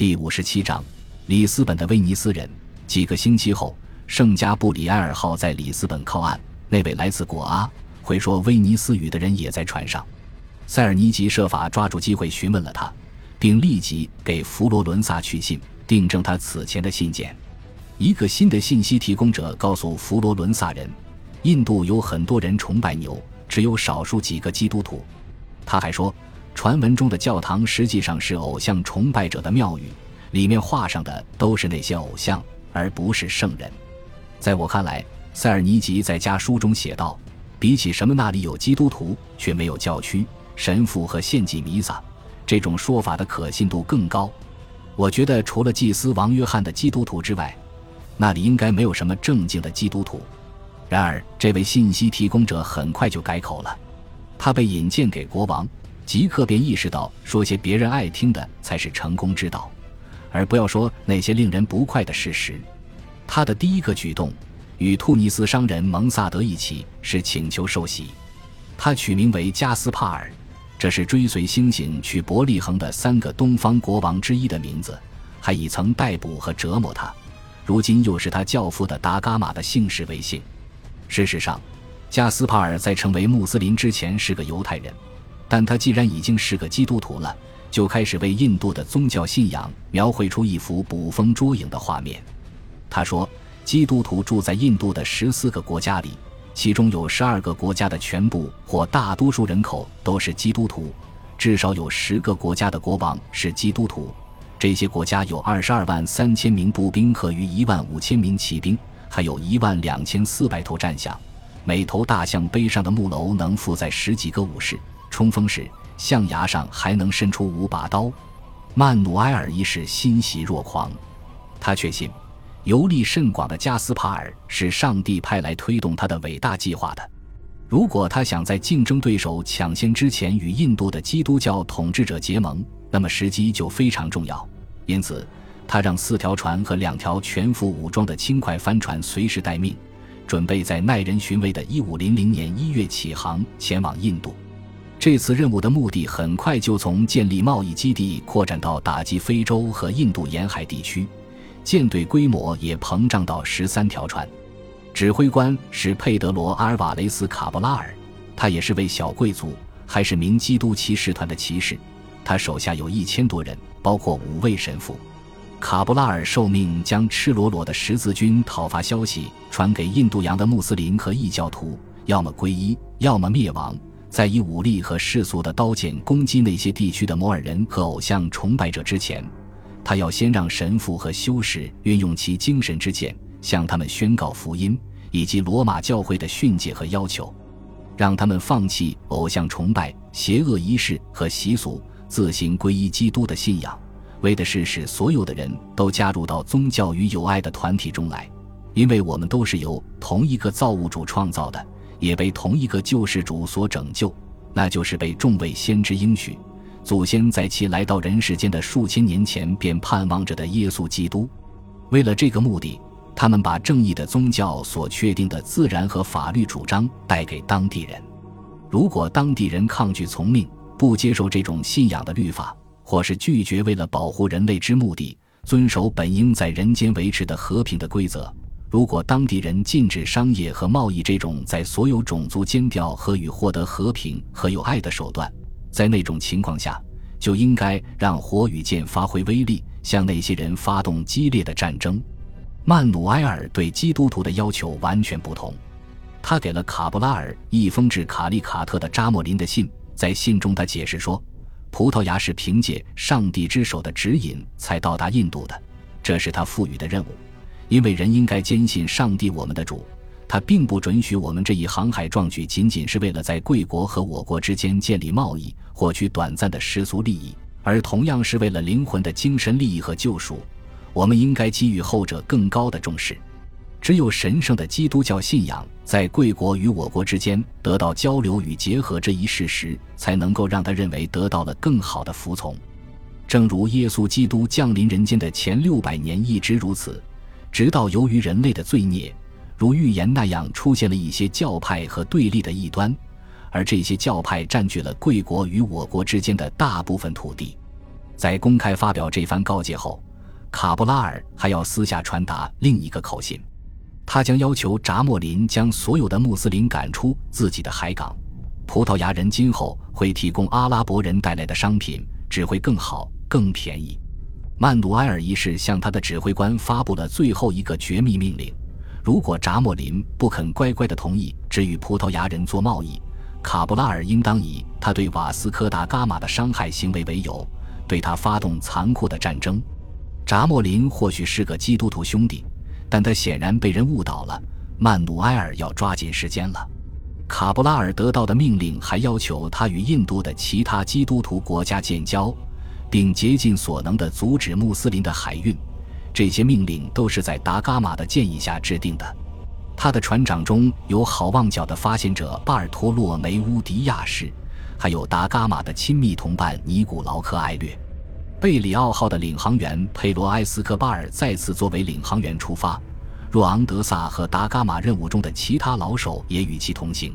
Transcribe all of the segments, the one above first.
第五十七章，里斯本的威尼斯人。几个星期后，圣加布里埃尔号在里斯本靠岸。那位来自果阿、会说威尼斯语的人也在船上。塞尔尼吉设法抓住机会询问了他，并立即给佛罗伦萨去信，订正他此前的信件。一个新的信息提供者告诉佛罗伦萨人，印度有很多人崇拜牛，只有少数几个基督徒。他还说。传闻中的教堂实际上是偶像崇拜者的庙宇，里面画上的都是那些偶像，而不是圣人。在我看来，塞尔尼吉在家书中写道：“比起什么那里有基督徒却没有教区、神父和献祭弥撒，这种说法的可信度更高。我觉得除了祭司王约翰的基督徒之外，那里应该没有什么正经的基督徒。”然而，这位信息提供者很快就改口了，他被引荐给国王。即刻便意识到，说些别人爱听的才是成功之道，而不要说那些令人不快的事实。他的第一个举动，与突尼斯商人蒙萨德一起，是请求受洗。他取名为加斯帕尔，这是追随星星去伯利恒的三个东方国王之一的名字，还已曾逮捕和折磨他。如今又是他教父的达伽马的姓氏为姓。事实上，加斯帕尔在成为穆斯林之前是个犹太人。但他既然已经是个基督徒了，就开始为印度的宗教信仰描绘出一幅捕风捉影的画面。他说，基督徒住在印度的十四个国家里，其中有十二个国家的全部或大多数人口都是基督徒，至少有十个国家的国王是基督徒。这些国家有二十二万三千名步兵和逾一万五千名骑兵，还有一万两千四百头战象。每头大象背上的木楼能负载十几个武士。冲锋时，象牙上还能伸出五把刀。曼努埃尔一世欣喜若狂，他确信，游历甚广的加斯帕尔是上帝派来推动他的伟大计划的。如果他想在竞争对手抢先之前与印度的基督教统治者结盟，那么时机就非常重要。因此，他让四条船和两条全副武装的轻快帆船随时待命，准备在耐人寻味的1500年1月起航前往印度。这次任务的目的很快就从建立贸易基地扩展到打击非洲和印度沿海地区，舰队规模也膨胀到十三条船。指挥官是佩德罗·阿尔瓦雷斯·卡布拉尔，他也是位小贵族，还是名基督骑士团的骑士。他手下有一千多人，包括五位神父。卡布拉尔受命将赤裸裸的十字军讨伐消息传给印度洋的穆斯林和异教徒，要么皈依，要么灭亡。在以武力和世俗的刀剑攻击那些地区的摩尔人和偶像崇拜者之前，他要先让神父和修士运用其精神之剑，向他们宣告福音以及罗马教会的训诫和要求，让他们放弃偶像崇拜、邪恶仪式和习俗，自行皈依基督的信仰，为的是使所有的人都加入到宗教与友爱的团体中来，因为我们都是由同一个造物主创造的。也被同一个救世主所拯救，那就是被众位先知应许，祖先在其来到人世间的数千年前便盼望着的耶稣基督。为了这个目的，他们把正义的宗教所确定的自然和法律主张带给当地人。如果当地人抗拒从命，不接受这种信仰的律法，或是拒绝为了保护人类之目的遵守本应在人间维持的和平的规则。如果当地人禁止商业和贸易这种在所有种族间调和与获得和平和友爱的手段，在那种情况下，就应该让火与剑发挥威力，向那些人发动激烈的战争。曼努埃尔对基督徒的要求完全不同，他给了卡布拉尔一封致卡利卡特的扎莫林的信，在信中他解释说，葡萄牙是凭借上帝之手的指引才到达印度的，这是他赋予的任务。因为人应该坚信上帝，我们的主，他并不准许我们这一航海壮举仅仅是为了在贵国和我国之间建立贸易，获取短暂的世俗利益，而同样是为了灵魂的精神利益和救赎。我们应该给予后者更高的重视。只有神圣的基督教信仰在贵国与我国之间得到交流与结合这一事实，才能够让他认为得到了更好的服从。正如耶稣基督降临人间的前六百年一直如此。直到由于人类的罪孽，如预言那样出现了一些教派和对立的异端，而这些教派占据了贵国与我国之间的大部分土地。在公开发表这番告诫后，卡布拉尔还要私下传达另一个口信，他将要求扎莫林将所有的穆斯林赶出自己的海港。葡萄牙人今后会提供阿拉伯人带来的商品，只会更好、更便宜。曼努埃尔一世向他的指挥官发布了最后一个绝密命令：如果扎莫林不肯乖乖地同意只与葡萄牙人做贸易，卡布拉尔应当以他对瓦斯科达伽马的伤害行为为由，对他发动残酷的战争。扎莫林或许是个基督徒兄弟，但他显然被人误导了。曼努埃尔要抓紧时间了。卡布拉尔得到的命令还要求他与印度的其他基督徒国家建交，并竭尽所能地阻止穆斯林的海运。这些命令都是在达伽马的建议下制定的。他的船长中有好望角的发现者巴尔托洛梅乌迪亚士，还有达伽马的亲密同伴尼古劳克艾略。贝里奥号的领航员佩罗埃斯科巴尔再次作为领航员出发，若昂德萨和达伽马任务中的其他老手也与其同行。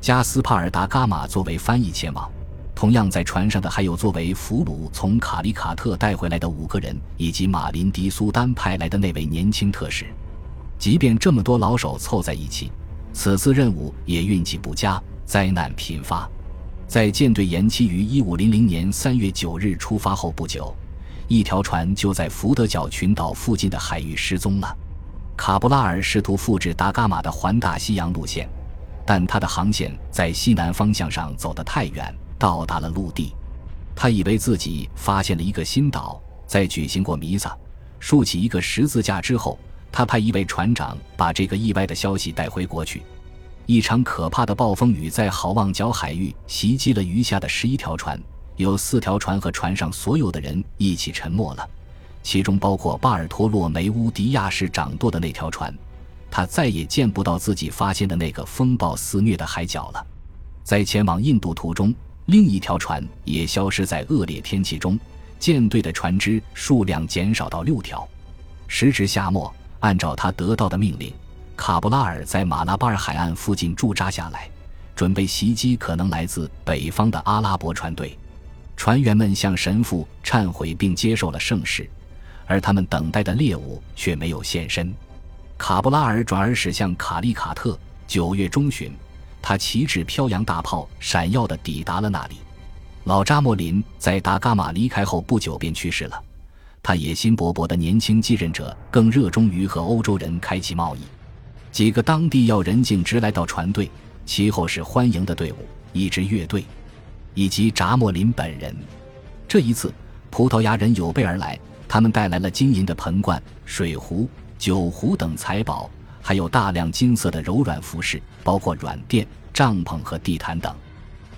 加斯帕尔达伽马作为翻译前往。同样在船上的还有作为俘虏从卡里卡特带回来的五个人，以及马林迪苏丹派来的那位年轻特使。即便这么多老手凑在一起，此次任务也运气不佳，灾难频发。在舰队延期于1500年3月9日出发后不久，一条船就在福德角群岛附近的海域失踪了。卡布拉尔试图复制达伽马的环大西洋路线，但他的航线在西南方向上走得太远，到达了陆地。他以为自己发现了一个新岛，在举行过弥撒、竖起一个十字架之后。他派一位船长把这个意外的消息带回国去。一场可怕的暴风雨在好望角海域袭击了余下的十一条船，有四条船和船上所有的人一起沉没了，其中包括巴尔托洛梅乌迪亚士掌舵的那条船。他再也见不到自己发现的那个风暴肆虐的海角了。在前往印度途中，另一条船也消失在恶劣天气中，舰队的船只数量减少到六条。时值夏末。按照他得到的命令，卡布拉尔在马拉巴尔海岸附近驻扎下来，准备袭击可能来自北方的阿拉伯船队。船员们向神父忏悔并接受了圣事，而他们等待的猎物却没有现身。卡布拉尔转而驶向卡利卡特。九月中旬，他旗帜飘扬，大炮闪耀地抵达了那里。老扎莫林在达伽马离开后不久便去世了。他野心勃勃的年轻继任者更热衷于和欧洲人开启贸易。几个当地要人径直来到船队，其后是欢迎的队伍、一支乐队，以及扎莫林本人。这一次，葡萄牙人有备而来，他们带来了金银的盆罐、水壶、酒壶等财宝，还有大量金色的柔软服饰，包括软垫、帐篷和地毯等。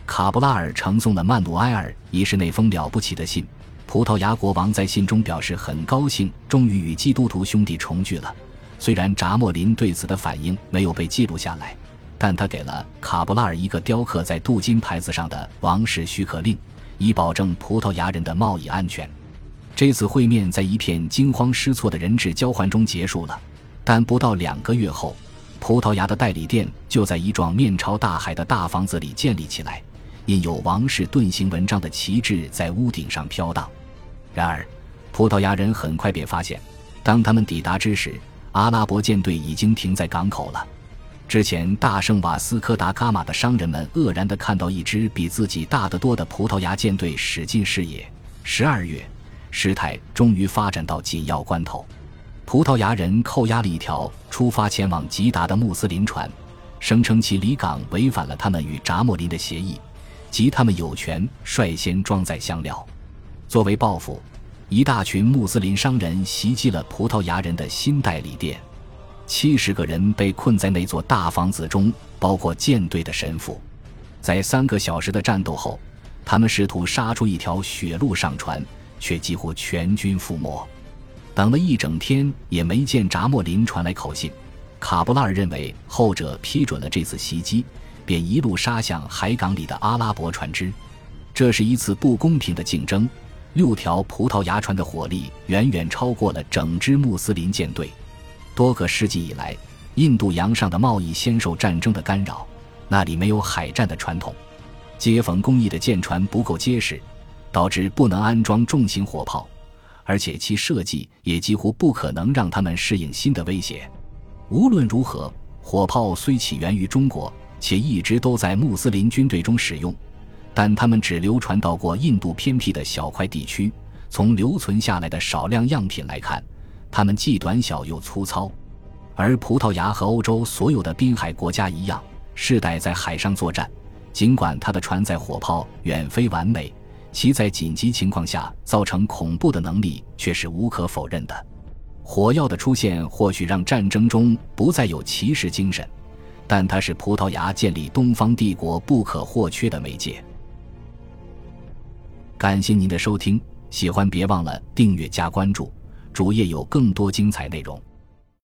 卡布拉尔呈送了曼努埃尔一世那封了不起的信。葡萄牙国王在信中表示很高兴，终于与基督徒兄弟重聚了。虽然扎莫林对此的反应没有被记录下来，但他给了卡布拉尔一个雕刻在镀金牌子上的王室许可令，以保证葡萄牙人的贸易安全。这次会面在一片惊慌失措的人质交换中结束了，但不到两个月后，葡萄牙的代理店就在一幢面朝大海的大房子里建立起来。印有王室盾形纹章的旗帜在屋顶上飘荡。然而，葡萄牙人很快便发现，当他们抵达之时，阿拉伯舰队已经停在港口了。之前大圣瓦斯科达伽马的商人们愕然地看到一支比自己大得多的葡萄牙舰队驶进视野。十二月，事态终于发展到紧要关头，葡萄牙人扣押了一条出发前往吉达的穆斯林船，声称其离港违反了他们与扎莫林的协议。即他们有权率先装载香料。作为报复，一大群穆斯林商人袭击了葡萄牙人的新代理店，七十个人被困在那座大房子中，包括舰队的神父。在三个小时的战斗后，他们试图杀出一条血路上船，却几乎全军覆没。等了一整天也没见扎莫林传来口信。卡布拉尔认为后者批准了这次袭击。便一路杀向海港里的阿拉伯船只，这是一次不公平的竞争。六条葡萄牙船的火力远远超过了整支穆斯林舰队。多个世纪以来，印度洋上的贸易先受战争的干扰，那里没有海战的传统，接缝工艺的舰船不够结实。导致不能安装重型火炮，而且其设计也几乎不可能让他们适应新的威胁。无论如何，火炮虽起源于中国，且一直都在穆斯林军队中使用，但他们只流传到过印度偏僻的小块地区。从留存下来的少量样品来看，它们既短小又粗糙。而葡萄牙和欧洲所有的滨海国家一样，世代在海上作战。尽管它的船载火炮远非完美，其在紧急情况下造成恐怖的能力却是无可否认的。火药的出现或许让战争中不再有骑士精神，但它是葡萄牙建立东方帝国不可或缺的媒介。感谢您的收听，喜欢别忘了订阅加关注，主页有更多精彩内容。